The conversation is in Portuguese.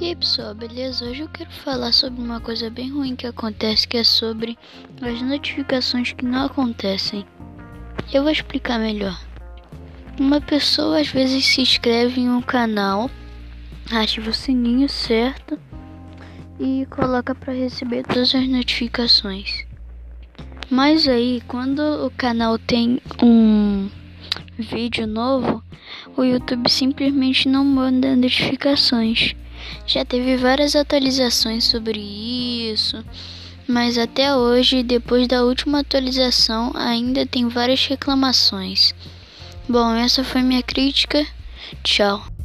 E aí pessoal, beleza? Hoje eu quero falar sobre uma coisa bem ruim que acontece, que é sobre as notificações que não acontecem. Eu vou explicar melhor. Uma pessoa às vezes se inscreve em um canal, ativa o sininho certo e coloca para receber todas as notificações. Mas aí, quando o canal tem um vídeo novo, o YouTube simplesmente não manda notificações. Já teve várias atualizações sobre isso, mas até hoje, depois da última atualização, ainda tem várias reclamações. Bom, essa foi minha crítica. Tchau.